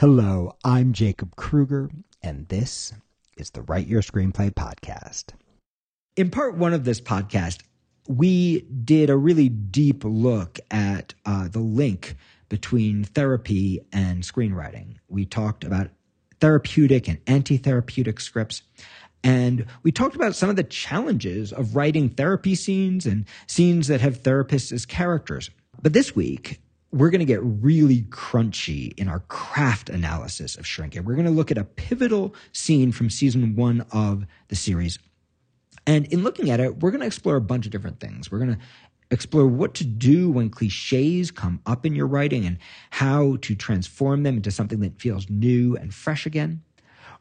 Hello, I'm Jacob Krueger, and this is the Write Your Screenplay podcast. In part one of this podcast, we did a really deep look at uh, the link between therapy and screenwriting. We talked about therapeutic and anti therapeutic scripts. And we talked about some of the challenges of writing therapy scenes and scenes that have therapists as characters. But this week, we're going to get really crunchy in our craft analysis of shrinking. We're going to look at a pivotal scene from season one of the series. And in looking at it, we're going to explore a bunch of different things. We're going to explore what to do when cliches come up in your writing and how to transform them into something that feels new and fresh again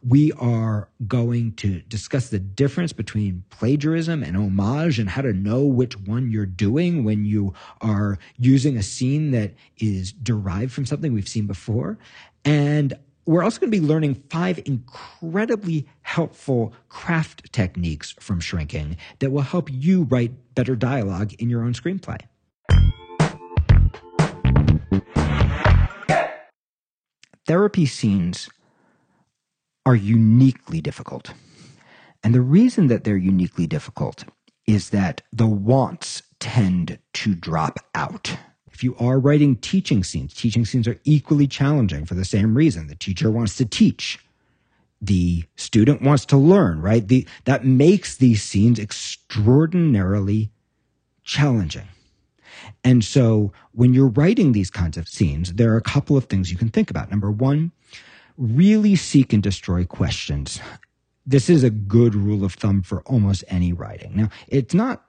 we are going to discuss the difference between plagiarism and homage and how to know which one you're doing when you are using a scene that is derived from something we've seen before. And we're also going to be learning five incredibly helpful craft techniques from shrinking that will help you write better dialogue in your own screenplay. Therapy scenes are uniquely difficult. And the reason that they're uniquely difficult is that the wants tend to drop out. If you are writing teaching scenes, teaching scenes are equally challenging for the same reason. The teacher wants to teach. The student wants to learn, right? The, that makes these scenes extraordinarily challenging. And so when you're writing these kinds of scenes, there are a couple of things you can think about. Number one, really seek and destroy questions. This is a good rule of thumb for almost any writing. Now, it's not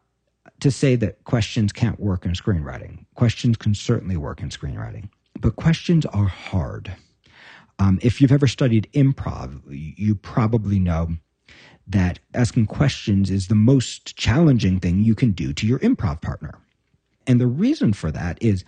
to say that questions can't work in screenwriting. Questions can certainly work in screenwriting, but questions are hard. Um, if you've ever studied improv, you probably know that asking questions is the most challenging thing you can do to your improv partner. And the reason for that is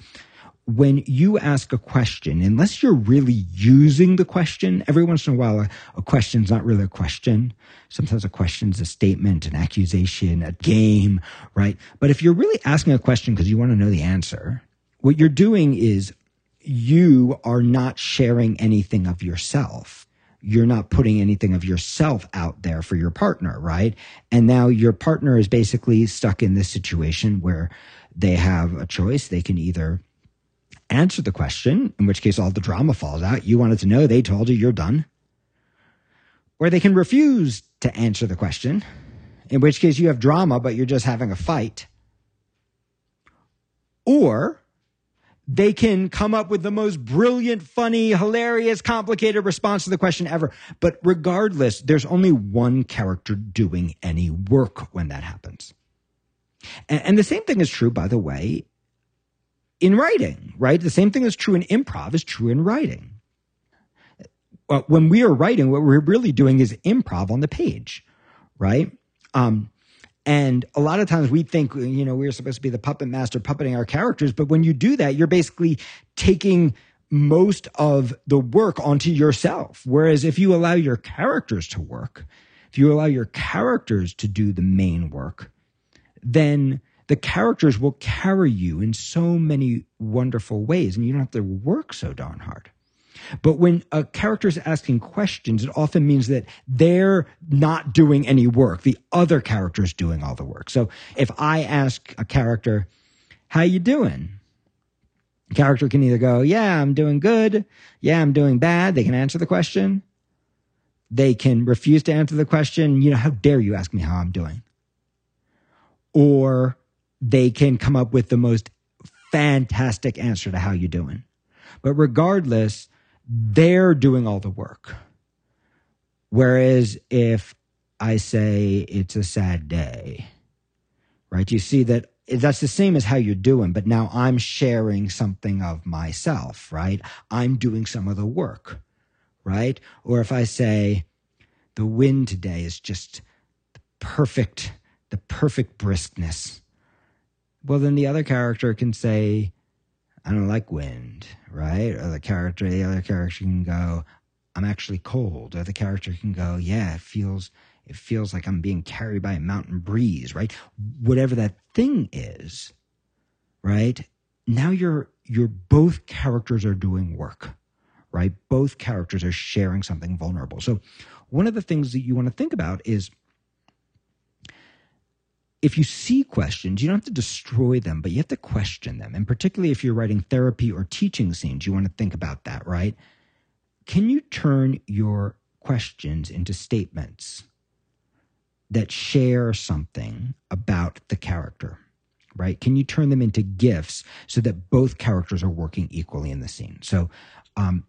when you ask a question, unless you're really using the question, every once in a while, a, a question's not really a question. Sometimes a question's a statement, an accusation, a game, right? But if you're really asking a question because you want to know the answer, what you're doing is you are not sharing anything of yourself. You're not putting anything of yourself out there for your partner, right? And now your partner is basically stuck in this situation where they have a choice. They can either answer the question, in which case all the drama falls out. You wanted to know, they told you you're done. Or they can refuse to answer the question, in which case you have drama, but you're just having a fight. Or they can come up with the most brilliant, funny, hilarious, complicated response to the question ever. But regardless, there's only one character doing any work when that happens. And, the same thing is true, by the way, in writing, right? The same thing is true in improv is true in writing. when we are writing, what we're really doing is improv on the page, right? Um, and a lot of times we think, you know, we're supposed to be the puppet master puppeting our characters. But when you do that, you're basically taking most of the work onto yourself. Whereas if you allow your characters to work, if you allow your characters to do the main work, then the characters will carry you in so many wonderful ways and you don't have to work so darn hard. But when a character is asking questions, it often means that they're not doing any work. The other character is doing all the work. So if I ask a character, how you doing? The character can either go, yeah, I'm doing good. Yeah, I'm doing bad. They can answer the question. They can refuse to answer the question. You know, how dare you ask me how I'm doing? Or they can come up with the most fantastic answer to how you're doing. But regardless, they're doing all the work. Whereas if I say it's a sad day, right? You see that that's the same as how you're doing, but now I'm sharing something of myself, right? I'm doing some of the work, right? Or if I say the wind today is just the perfect, the perfect briskness well, then the other character can say, I don't like wind, right? Or the character, the other character can go, I'm actually cold. Or the character can go, yeah, it feels, it feels like I'm being carried by a mountain breeze, right? Whatever that thing is, right? Now you're, you're both characters are doing work, right? Both characters are sharing something vulnerable. So, one of the things that you want to think about is if you see questions, you don't have to destroy them, but you have to question them. And particularly if you're writing therapy or teaching scenes, you want to think about that, right? Can you turn your questions into statements that share something about the character? Right? Can you turn them into gifts so that both characters are working equally in the scene? So, um,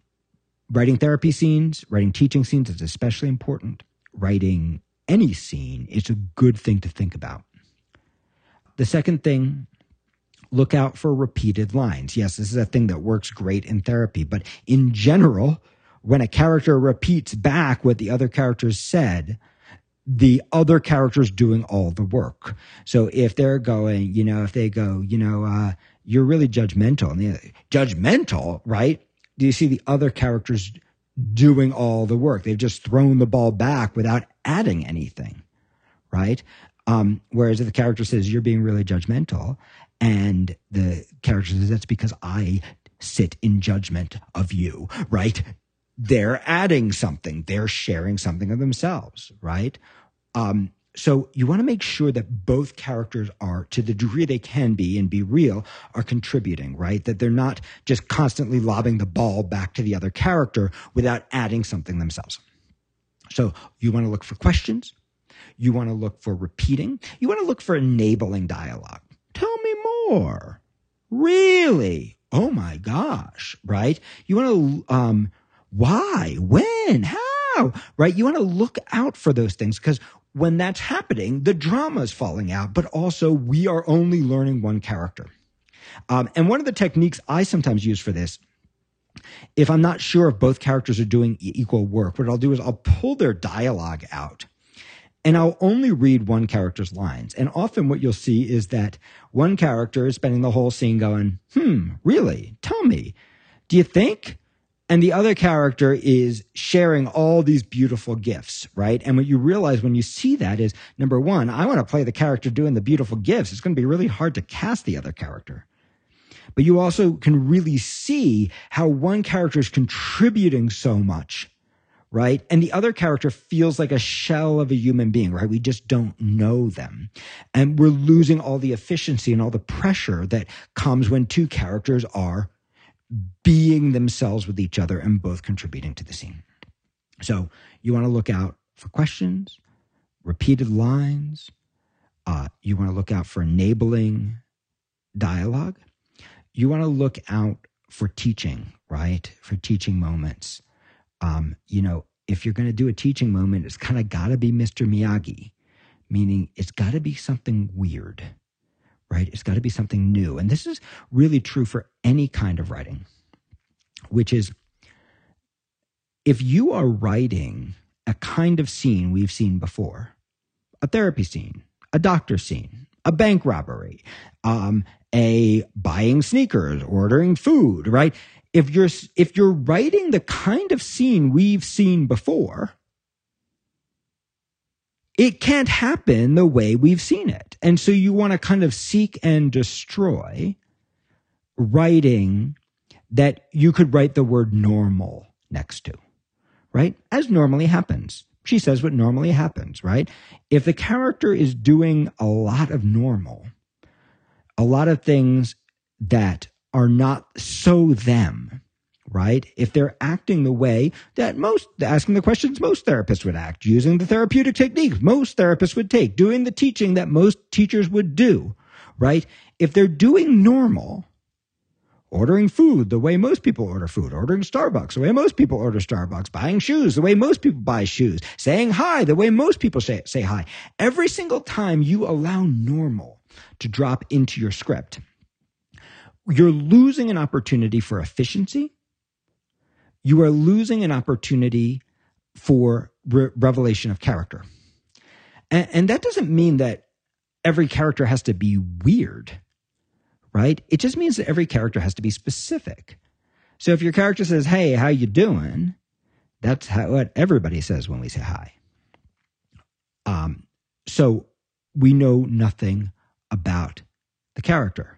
writing therapy scenes, writing teaching scenes is especially important. Writing any scene is a good thing to think about. The second thing, look out for repeated lines. Yes, this is a thing that works great in therapy, but in general, when a character repeats back what the other characters said, the other character's doing all the work. So if they're going, you know, if they go, you know, uh, you're really judgmental, and the, judgmental, right? Do you see the other characters doing all the work? They've just thrown the ball back without adding anything, right? Um, whereas if the character says you're being really judgmental, and the character says that's because I sit in judgment of you, right? They're adding something. They're sharing something of themselves, right? Um, so you want to make sure that both characters are, to the degree they can be and be real, are contributing, right? That they're not just constantly lobbing the ball back to the other character without adding something themselves. So you want to look for questions. You want to look for repeating. You want to look for enabling dialogue. Tell me more. Really? Oh my gosh, right? You want to, um, why? When? How? Right? You want to look out for those things because when that's happening, the drama is falling out, but also we are only learning one character. Um, and one of the techniques I sometimes use for this, if I'm not sure if both characters are doing equal work, what I'll do is I'll pull their dialogue out and I'll only read one character's lines. And often what you'll see is that one character is spending the whole scene going, hmm, really? Tell me, do you think? And the other character is sharing all these beautiful gifts, right? And what you realize when you see that is number one, I want to play the character doing the beautiful gifts. It's going to be really hard to cast the other character. But you also can really see how one character is contributing so much, right? And the other character feels like a shell of a human being, right? We just don't know them. And we're losing all the efficiency and all the pressure that comes when two characters are being themselves with each other and both contributing to the scene. So you want to look out for questions, repeated lines. Uh, you want to look out for enabling dialogue. You want to look out for teaching, right? For teaching moments. Um, you know, if you're going to do a teaching moment, it's kind of got to be Mr. Miyagi, meaning it's got to be something weird right? It's got to be something new. And this is really true for any kind of writing, which is if you are writing a kind of scene we've seen before, a therapy scene, a doctor scene, a bank robbery, um, a buying sneakers, ordering food, right? If you're if you're writing the kind of scene we've seen before, it can't happen the way we've seen it. And so you want to kind of seek and destroy writing that you could write the word normal next to, right? As normally happens. She says what normally happens, right? If the character is doing a lot of normal, a lot of things that are not so them, right? If they're acting the way that most, asking the questions most therapists would act, using the therapeutic techniques most therapists would take, doing the teaching that most teachers would do, right? If they're doing normal, ordering food the way most people order food, ordering Starbucks the way most people order Starbucks, buying shoes the way most people buy shoes, saying hi the way most people say, say hi. Every single time you allow normal to drop into your script, you're losing an opportunity for efficiency you are losing an opportunity for re- revelation of character. And, and that doesn't mean that every character has to be weird, right? It just means that every character has to be specific. So if your character says, "Hey, how you doing?" That's how, what everybody says when we say hi. Um, so we know nothing about the character.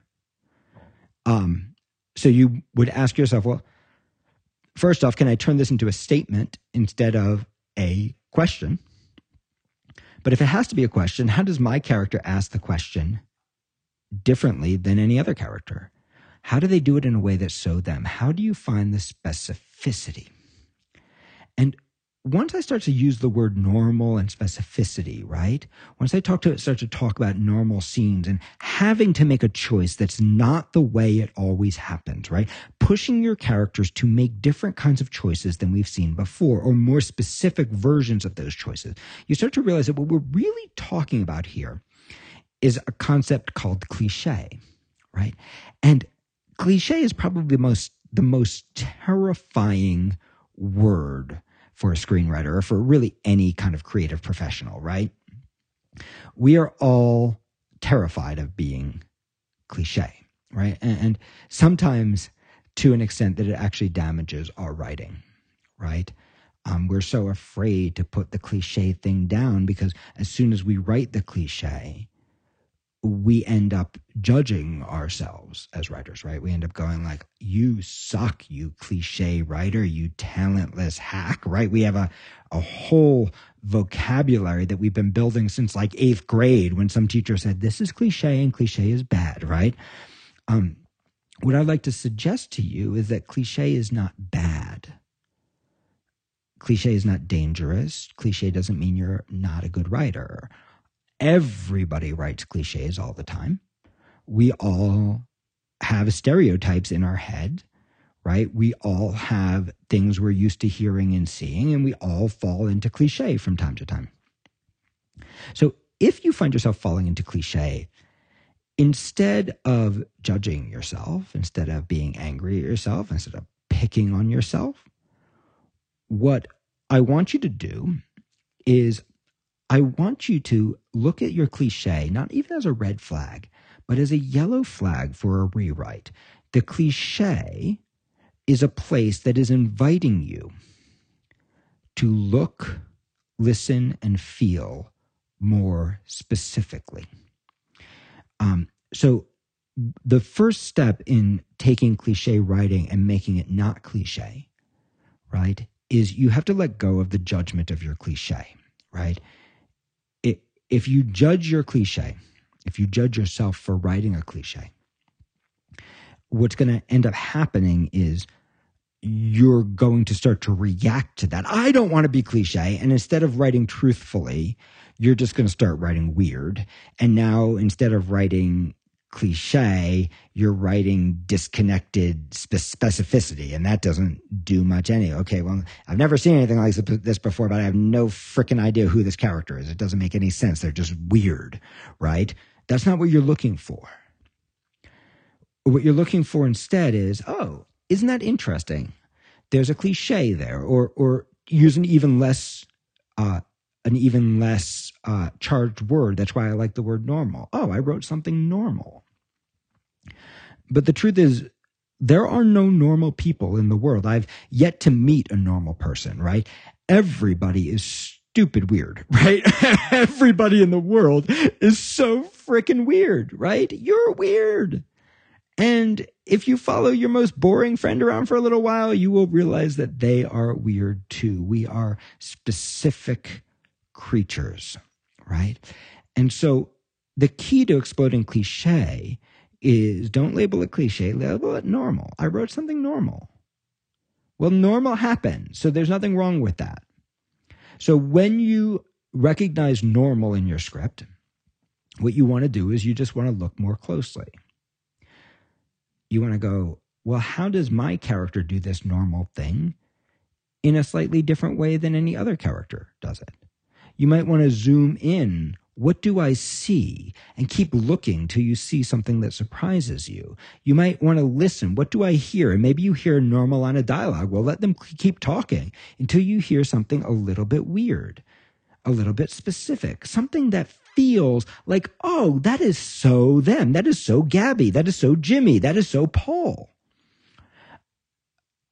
Um, so you would ask yourself, well, first off, can I turn this into a statement instead of a question? But if it has to be a question, how does my character ask the question differently than any other character? How do they do it in a way that's so them? How do you find the specificity? And once I start to use the word normal and specificity, right? Once I talk to start to talk about normal scenes and having to make a choice that's not the way it always happens, right? Pushing your characters to make different kinds of choices than we've seen before, or more specific versions of those choices. You start to realize that what we're really talking about here is a concept called cliche, right? And cliche is probably the most the most terrifying word for a screenwriter or for really any kind of creative professional, right? We are all terrified of being cliche, right? And, and sometimes to an extent that it actually damages our writing, right? Um, we're so afraid to put the cliche thing down because as soon as we write the cliche, we end up judging ourselves as writers, right? We end up going like, you suck, you cliche writer, you talentless hack, right? We have a, a whole vocabulary that we've been building since like eighth grade when some teacher said, this is cliche and cliche is bad, right? Um, what I'd like to suggest to you is that cliche is not bad. Cliche is not dangerous. Cliche doesn't mean you're not a good writer Everybody writes cliches all the time. We all have stereotypes in our head, right? We all have things we're used to hearing and seeing, and we all fall into cliche from time to time. So if you find yourself falling into cliche, instead of judging yourself, instead of being angry at yourself, instead of picking on yourself, what I want you to do is I want you to look at your cliche, not even as a red flag, but as a yellow flag for a rewrite. The cliche is a place that is inviting you to look, listen, and feel more specifically. Um, so, the first step in taking cliche writing and making it not cliche, right, is you have to let go of the judgment of your cliche, right? If you judge your cliche, if you judge yourself for writing a cliche, what's going to end up happening is you're going to start to react to that. I don't want to be cliche. And instead of writing truthfully, you're just going to start writing weird. And now instead of writing cliche, you're writing disconnected specificity, and that doesn't do much any. Okay, well, I've never seen anything like this before, but I have no freaking idea who this character is. It doesn't make any sense. They're just weird, right? That's not what you're looking for. What you're looking for instead is, oh, isn't that interesting? There's a cliche there, or or use an even less uh, an even less uh, charged word. That's why I like the word normal. Oh, I wrote something normal. But the truth is, there are no normal people in the world. I've yet to meet a normal person, right? Everybody is stupid weird, right? Everybody in the world is so freaking weird, right? You're weird. And if you follow your most boring friend around for a little while, you will realize that they are weird too. We are specific creatures, right? And so the key to exploding cliche is don't label it cliche, label it normal. I wrote something normal. Well, normal happens, so there's nothing wrong with that. So when you recognize normal in your script, what you want to do is you just want to look more closely. You want to go, well, how does my character do this normal thing in a slightly different way than any other character does it? You might want to zoom in what do I see? And keep looking till you see something that surprises you. You might want to listen. What do I hear? And maybe you hear a normal line of dialogue. Well, let them keep talking until you hear something a little bit weird, a little bit specific, something that feels like, oh, that is so them. That is so Gaby. That is so Jimmy. That is so Paul.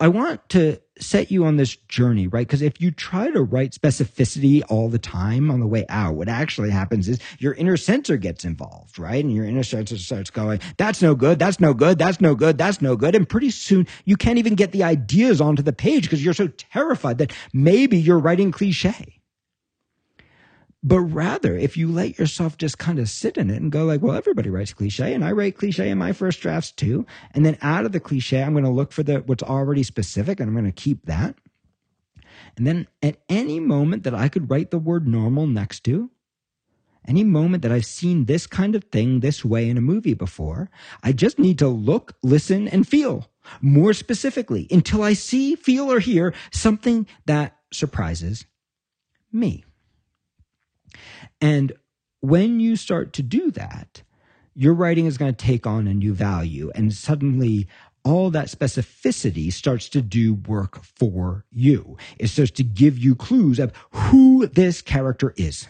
I want to set you on this journey, right? Because if you try to write specificity all the time on the way out, what actually happens is your inner censor gets involved, right? And your inner censor starts going, that's no good, that's no good, that's no good, that's no good. And pretty soon you can't even get the ideas onto the page because you're so terrified that maybe you're writing cliche but rather if you let yourself just kind of sit in it and go like well everybody writes cliche and i write cliche in my first drafts too. And then out of the cliche i'm going to look for the what's already specific and i'm going to keep that. And then at any moment that i could write the word normal next to any moment that i've seen this kind of thing this way in a movie before i just need to look listen and feel more specifically until i see feel or hear something that surprises me and when you start to do that, your writing is going to take on a new value. And suddenly, all that specificity starts to do work for you. It starts to give you clues of who this character is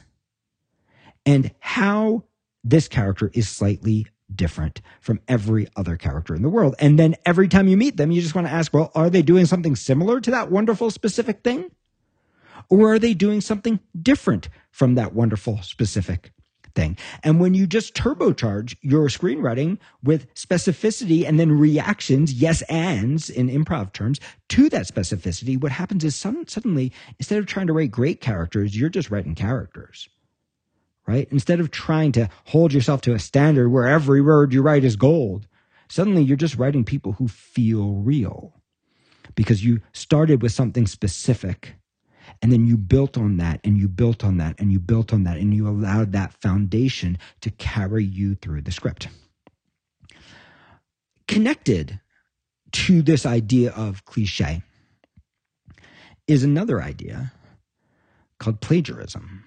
and how this character is slightly different from every other character in the world. And then every time you meet them, you just want to ask, well, are they doing something similar to that wonderful specific thing? Or are they doing something different from that wonderful specific thing? And when you just turbocharge your screenwriting with specificity and then reactions, yes ands in improv terms to that specificity, what happens is some, suddenly, instead of trying to write great characters, you're just writing characters. Right? Instead of trying to hold yourself to a standard where every word you write is gold, suddenly you're just writing people who feel real because you started with something specific and then you built on that and you built on that and you built on that and you allowed that foundation to carry you through the script. Connected to this idea of cliche is another idea called plagiarism,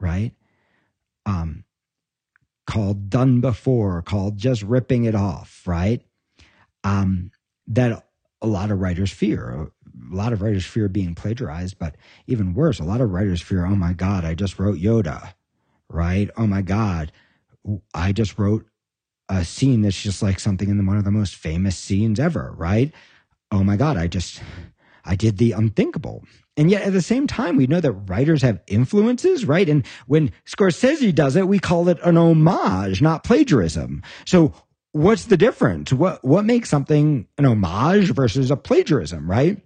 right? Um, called done before, called just ripping it off, right? Um, that a lot of writers fear a lot of writers fear being plagiarized, but even worse, a lot of writers fear, oh my God, I just wrote Yoda, right? Oh my God, I just wrote a scene that's just like something in one of the most famous scenes ever, right? Oh my God, I just, I did the unthinkable. And yet at the same time, we know that writers have influences, right? And when Scorsese does it, we call it an homage, not plagiarism. So what's the difference? What, what makes something an homage versus a plagiarism, right?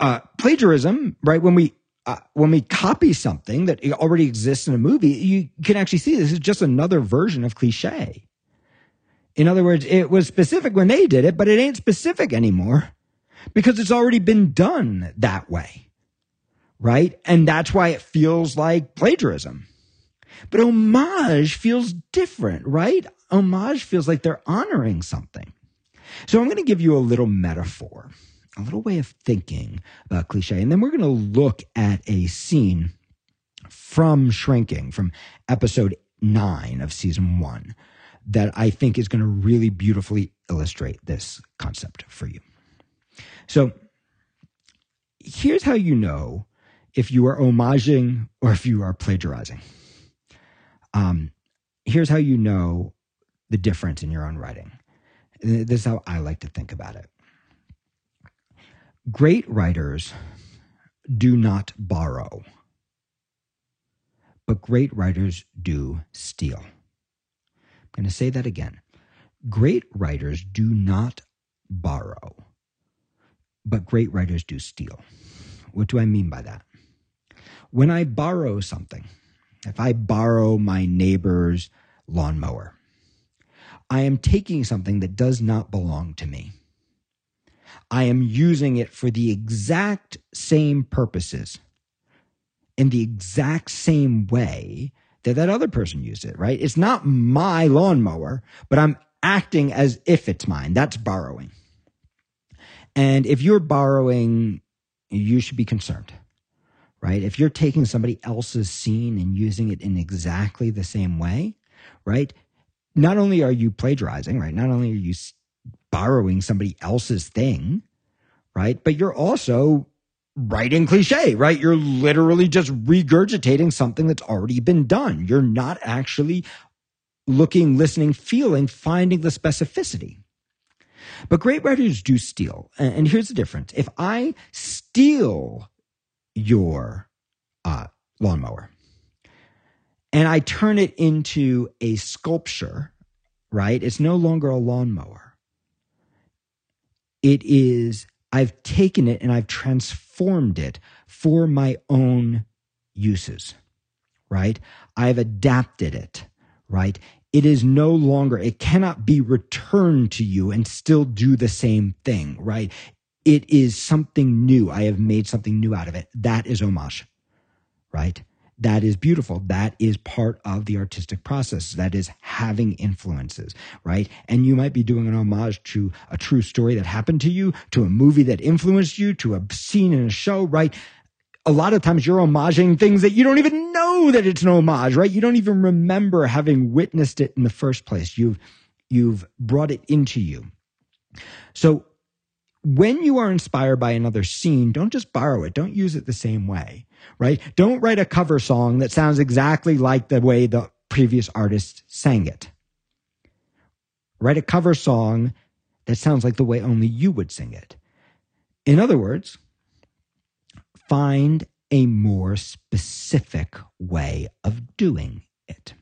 Uh, plagiarism, right? When we uh, when we copy something that already exists in a movie, you can actually see this is just another version of cliche. In other words, it was specific when they did it, but it ain't specific anymore because it's already been done that way. Right. And that's why it feels like plagiarism. But homage feels different, right? Homage feels like they're honoring something. So I'm going to give you a little metaphor a little way of thinking about cliche. And then we're going to look at a scene from Shrinking, from episode nine of season one, that I think is going to really beautifully illustrate this concept for you. So here's how you know if you are homaging or if you are plagiarizing. Um, here's how you know the difference in your own writing. This is how I like to think about it. Great writers do not borrow, but great writers do steal. I'm going to say that again. Great writers do not borrow, but great writers do steal. What do I mean by that? When I borrow something, if I borrow my neighbor's lawnmower, I am taking something that does not belong to me I am using it for the exact same purposes in the exact same way that that other person used it, right? It's not my lawnmower, but I'm acting as if it's mine. That's borrowing. And if you're borrowing, you should be concerned, right? If you're taking somebody else's scene and using it in exactly the same way, right? Not only are you plagiarizing, right? Not only are you borrowing somebody else's thing, right? But you're also writing cliche, right? You're literally just regurgitating something that's already been done. You're not actually looking, listening, feeling, finding the specificity. But great writers do steal. And here's the difference. If I steal your uh, lawnmower and I turn it into a sculpture, right? It's no longer a lawnmower. It is, I've taken it and I've transformed it for my own uses, right? I've adapted it, right? It is no longer, it cannot be returned to you and still do the same thing, right? It is something new. I have made something new out of it. That is homage, right? That is beautiful. That is part of the artistic process. That is having influences, right? And you might be doing an homage to a true story that happened to you, to a movie that influenced you, to a scene in a show, right? a lot of times you're homaging things that you don't even know that it's an homage, right? You don't even remember having witnessed it in the first place. You've, you've brought it into you. So when you are inspired by another scene, don't just borrow it. Don't use it the same way, right? Don't write a cover song that sounds exactly like the way the previous artist sang it. Write a cover song that sounds like the way only you would sing it. In other words, find a more specific way of doing it.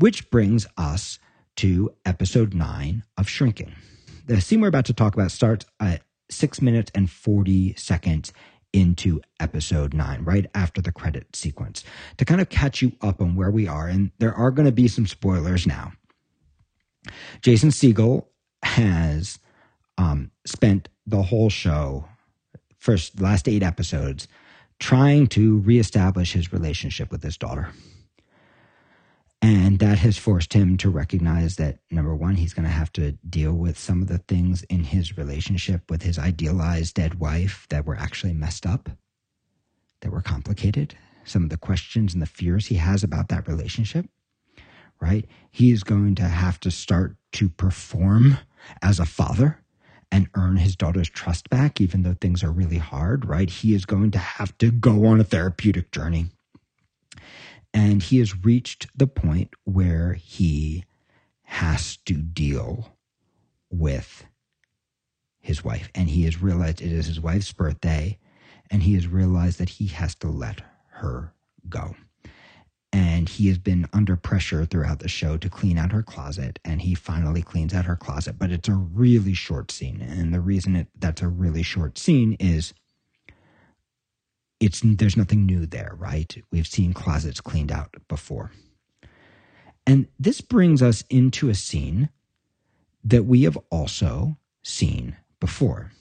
Which brings us to episode nine of Shrinking. The scene we're about to talk about starts at six minutes and 40 seconds into episode nine, right after the credit sequence, to kind of catch you up on where we are. And there are going to be some spoilers now. Jason Segel has um, spent the whole show first last eight episodes trying to reestablish his relationship with his daughter. And that has forced him to recognize that number one, he's going to have to deal with some of the things in his relationship with his idealized dead wife that were actually messed up, that were complicated. Some of the questions and the fears he has about that relationship, right? He is going to have to start to perform as a father and earn his daughter's trust back, even though things are really hard, right? He is going to have to go on a therapeutic journey. And he has reached the point where he has to deal with his wife. And he has realized it is his wife's birthday, and he has realized that he has to let her go and he has been under pressure throughout the show to clean out her closet and he finally cleans out her closet but it's a really short scene and the reason it, that's a really short scene is it's there's nothing new there right we've seen closets cleaned out before and this brings us into a scene that we have also seen before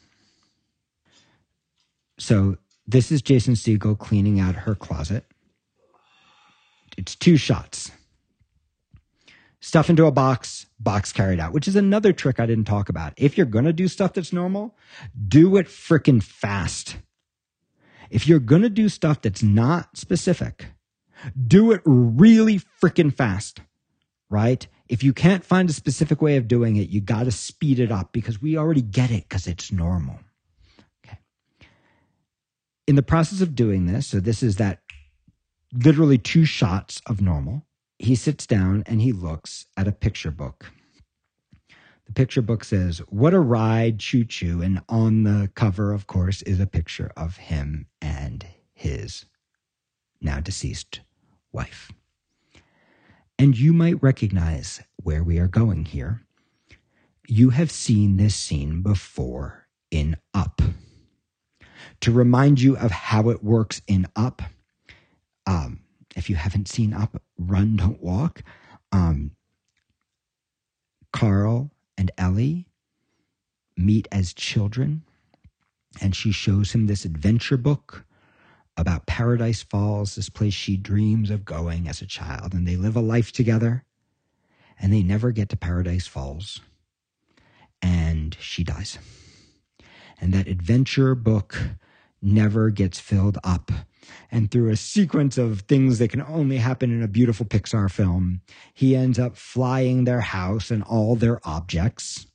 so this is jason segel cleaning out her closet it's two shots. Stuff into a box, box carried out, which is another trick I didn't talk about. If you're going to do stuff that's normal, do it freaking fast. If you're going to do stuff that's not specific, do it really freaking fast, right? If you can't find a specific way of doing it, you got to speed it up because we already get it because it's normal. Okay. In the process of doing this, so this is that literally two shots of normal. He sits down and he looks at a picture book. The picture book says, What a ride, choo choo. And on the cover, of course, is a picture of him and his now deceased wife. And you might recognize where we are going here. You have seen this scene before in Up. To remind you of how it works in Up, um, if you haven't seen Up, Run, Don't Walk. Um, Carl and Ellie meet as children, and she shows him this adventure book about Paradise Falls, this place she dreams of going as a child. And they live a life together, and they never get to Paradise Falls. And she dies. And that adventure book never gets filled up and through a sequence of things that can only happen in a beautiful Pixar film, he ends up flying their house and all their objects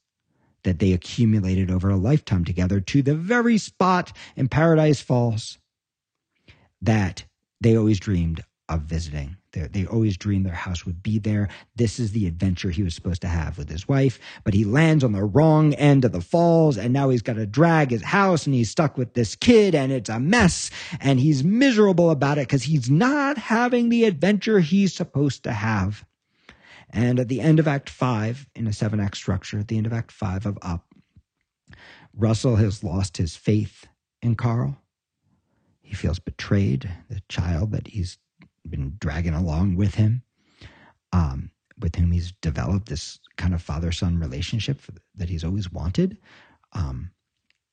that they accumulated over a lifetime together to the very spot in Paradise Falls that they always dreamed of visiting They're, they always dreamed their house would be there. This is the adventure he was supposed to have with his wife, but he lands on the wrong end of the falls and now he's got to drag his house and he's stuck with this kid and it's a mess and he's miserable about it because he's not having the adventure he's supposed to have. And at the end of Act Five, in a seven act structure, at the end of Act Five of Up, Russell has lost his faith in Carl. He feels betrayed, the child that he's been dragging along with him, um, with whom he's developed this kind of father son relationship that he's always wanted. Um,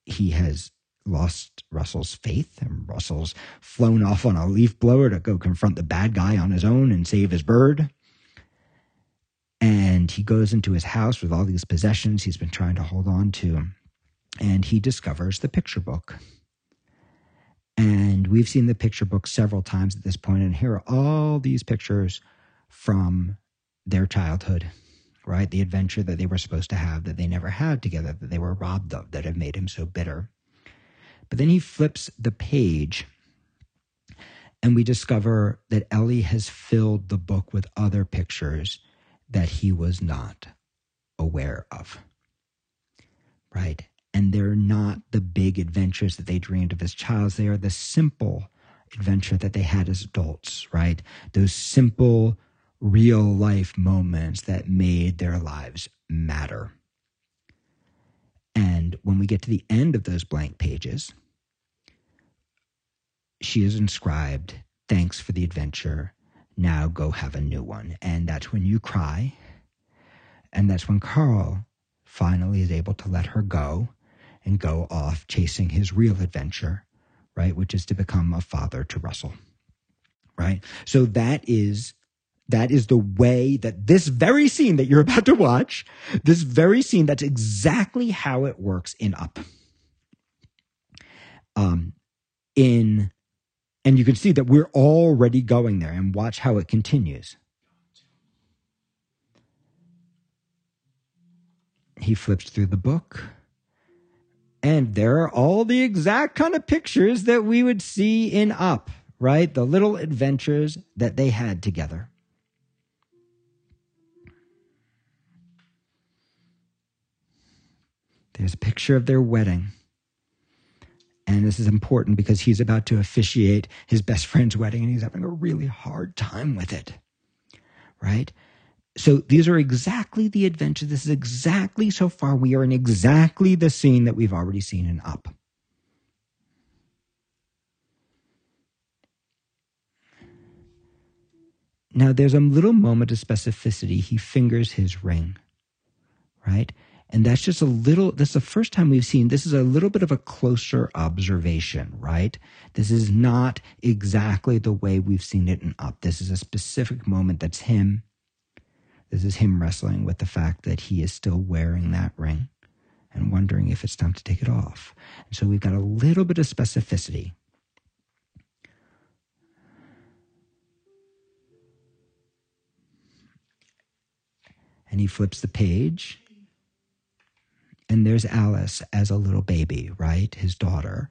he has lost Russell's faith, and Russell's flown off on a leaf blower to go confront the bad guy on his own and save his bird. And he goes into his house with all these possessions he's been trying to hold on to, and he discovers the picture book. And we've seen the picture book several times at this point, and here are all these pictures from their childhood, right? The adventure that they were supposed to have that they never had together, that they were robbed of, that have made him so bitter. But then he flips the page, and we discover that Ellie has filled the book with other pictures that he was not aware of. Right? And they're not the big adventures that they dreamed of as child. They are the simple adventure that they had as adults, right? Those simple, real life moments that made their lives matter. And when we get to the end of those blank pages, she is inscribed, Thanks for the adventure. Now go have a new one. And that's when you cry. And that's when Carl finally is able to let her go and go off chasing his real adventure, right? Which is to become a father to Russell, right? So that is that is the way that this very scene that you're about to watch, this very scene, that's exactly how it works in Up. Um, in, and you can see that we're already going there and watch how it continues. He flips through the book. And there are all the exact kind of pictures that we would see in Up, right? The little adventures that they had together. There's a picture of their wedding. And this is important because he's about to officiate his best friend's wedding and he's having a really hard time with it. Right? So these are exactly the adventures. This is exactly so far. We are in exactly the scene that we've already seen in Up. Now there's a little moment of specificity. He fingers his ring, right? And that's just a little, that's the first time we've seen, this is a little bit of a closer observation, right? This is not exactly the way we've seen it in Up. This is a specific moment that's him this is him wrestling with the fact that he is still wearing that ring and wondering if it's time to take it off. And so we've got a little bit of specificity. And he flips the page, and there's Alice as a little baby, right? His daughter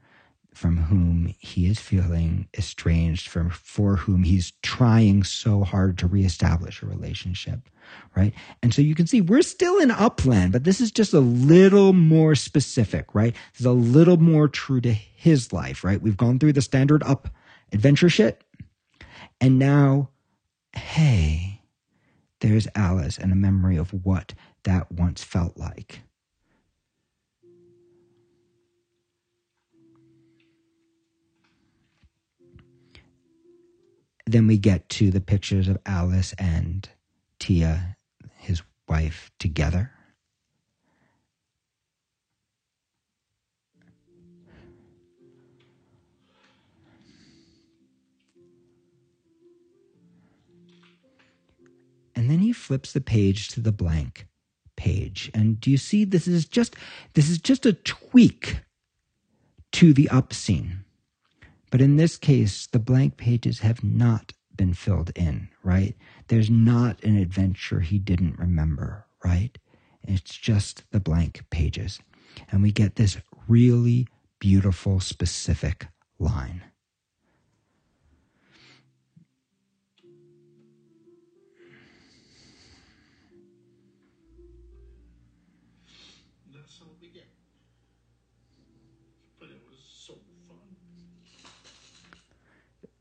from whom he is feeling estranged, from for whom he's trying so hard to reestablish a relationship, right? And so you can see we're still in upland, but this is just a little more specific, right? Is a little more true to his life, right? We've gone through the standard up adventure shit, and now, hey, there's Alice and a memory of what that once felt like. Then we get to the pictures of Alice and Tia, his wife, together. And then he flips the page to the blank page. And do you see this is just this is just a tweak to the up scene. But in this case, the blank pages have not been filled in, right? There's not an adventure he didn't remember, right? It's just the blank pages. And we get this really beautiful, specific line.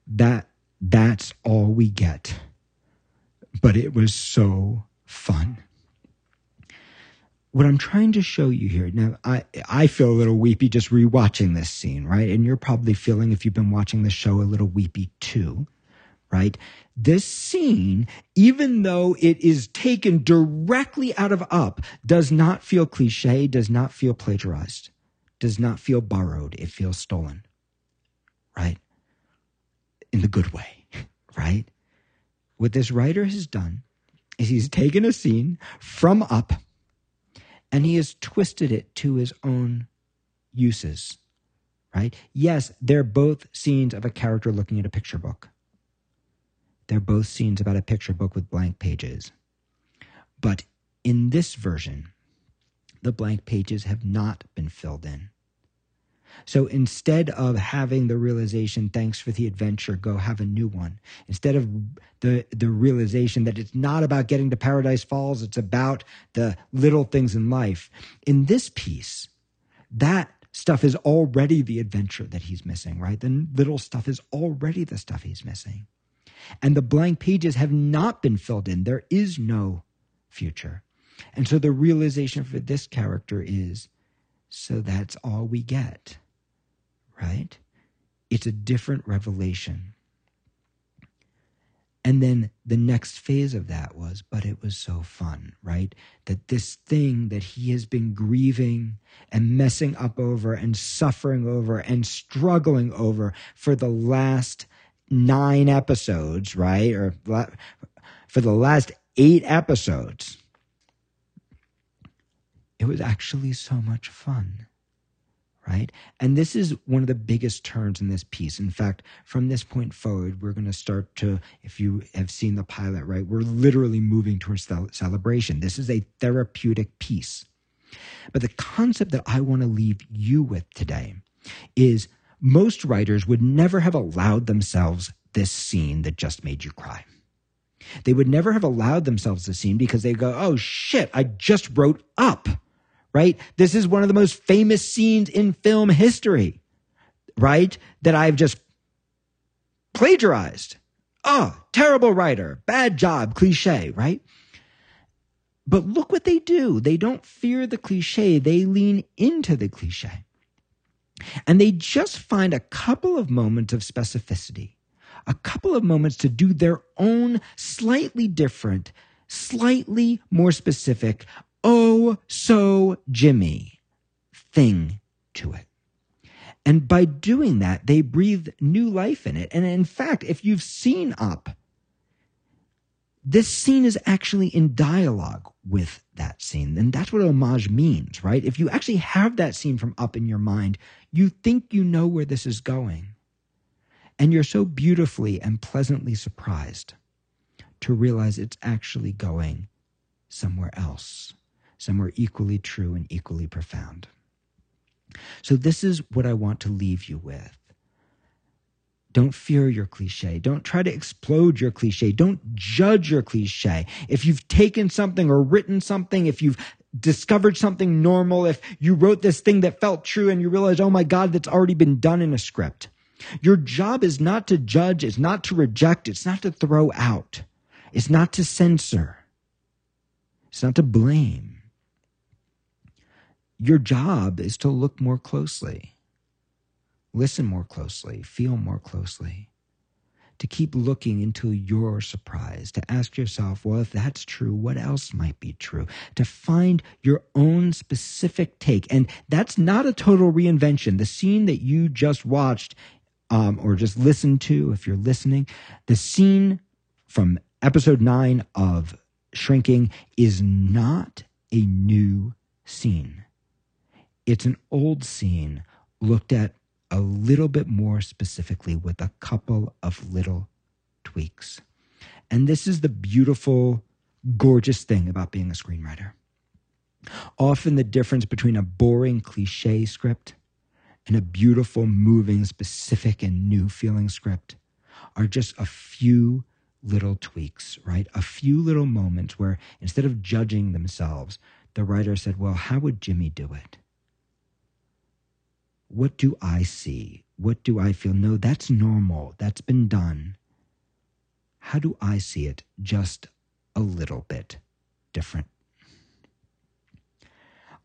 That that's all we get. But it was so fun. What I'm trying to show you here now, I I feel a little weepy just rewatching this scene, right? And you're probably feeling, if you've been watching the show, a little weepy too, right? This scene, even though it is taken directly out of Up, does not feel cliche, does not feel plagiarized, does not feel borrowed. It feels stolen, right? In the good way, right? What this writer has done is he's taken a scene from Up and he has twisted it to his own uses, right? Yes, they're both scenes of a character looking at a picture book. They're both scenes about a picture book with blank pages. But in this version, the blank pages have not been filled in. So instead of having the realization, thanks for the adventure, go have a new one, instead of the, the realization that it's not about getting to Paradise Falls, it's about the little things in life. In this piece, that stuff is already the adventure that he's missing, right? The little stuff is already the stuff he's missing. And the blank pages have not been filled in. There is no future. And so the realization for this character is so that's all we get right? It's a different revelation. And then the next phase of that was, but it was so fun, right? That this thing that he has been grieving and messing up over and suffering over and struggling over for the last nine episodes, right? Or for the last eight episodes, it was actually so much fun right? And this is one of the biggest turns in this piece. In fact, from this point forward, we're going to start to, if you have seen the pilot, right, we're literally moving towards celebration. This is a therapeutic piece. But the concept that I want to leave you with today is most writers would never have allowed themselves this scene that just made you cry. They would never have allowed themselves this scene because they go, oh shit, I just wrote up right? This is one of the most famous scenes in film history, right? That I've just plagiarized. Oh, terrible writer, bad job, cliche, right? But look what they do. They don't fear the cliche, they lean into the cliche. And they just find a couple of moments of specificity, a couple of moments to do their own slightly different, slightly more specific, oh so Jimmy thing to it. And by doing that, they breathe new life in it. And in fact, if you've seen Up, this scene is actually in dialogue with that scene. And that's what homage means, right? If you actually have that scene from Up in your mind, you think you know where this is going. And you're so beautifully and pleasantly surprised to realize it's actually going somewhere else somewhere equally true and equally profound. So, this is what I want to leave you with. Don't fear your cliche. Don't try to explode your cliche. Don't judge your cliche. If you've taken something or written something, if you've discovered something normal, if you wrote this thing that felt true and you realize, oh my God, that's already been done in a script. Your job is not to judge, it's not to reject, it's not to throw out, it's not to censor, it's not to blame your job is to look more closely, listen more closely, feel more closely, to keep looking until you're surprised, to ask yourself, well, if that's true, what else might be true? To find your own specific take. And that's not a total reinvention. The scene that you just watched um, or just listened to, if you're listening, the scene from episode nine of Shrinking is not a new scene. It's an old scene looked at a little bit more specifically with a couple of little tweaks. And this is the beautiful, gorgeous thing about being a screenwriter. Often the difference between a boring cliche script and a beautiful, moving, specific, and new feeling script are just a few little tweaks, right? A few little moments where instead of judging themselves, the writer said, Well, how would Jimmy do it? What do I see What do I feel? No, that's normal. That's been done. How do I see it just a little bit different?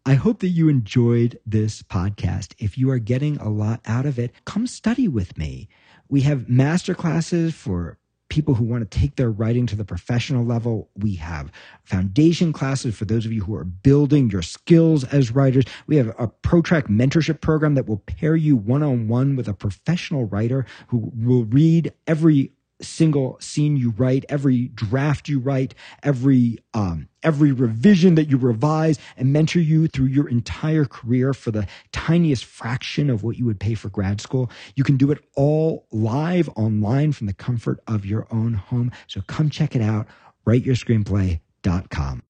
I hope that you enjoyed this podcast. If you are getting a lot out of it, come study with me. We have master classes for people who want to take their writing to the professional level. We have foundation classes for those of you who are building your skills as writers. We have a ProTrack mentorship program that will pair you one on one with a professional writer who will read every single scene you write, every draft you write, every um, every revision that you revise, and mentor you through your entire career for the tiniest fraction of what you would pay for grad school. You can do it all live online from the comfort of your own home. So come check it out. WriteYourScreenplay.com.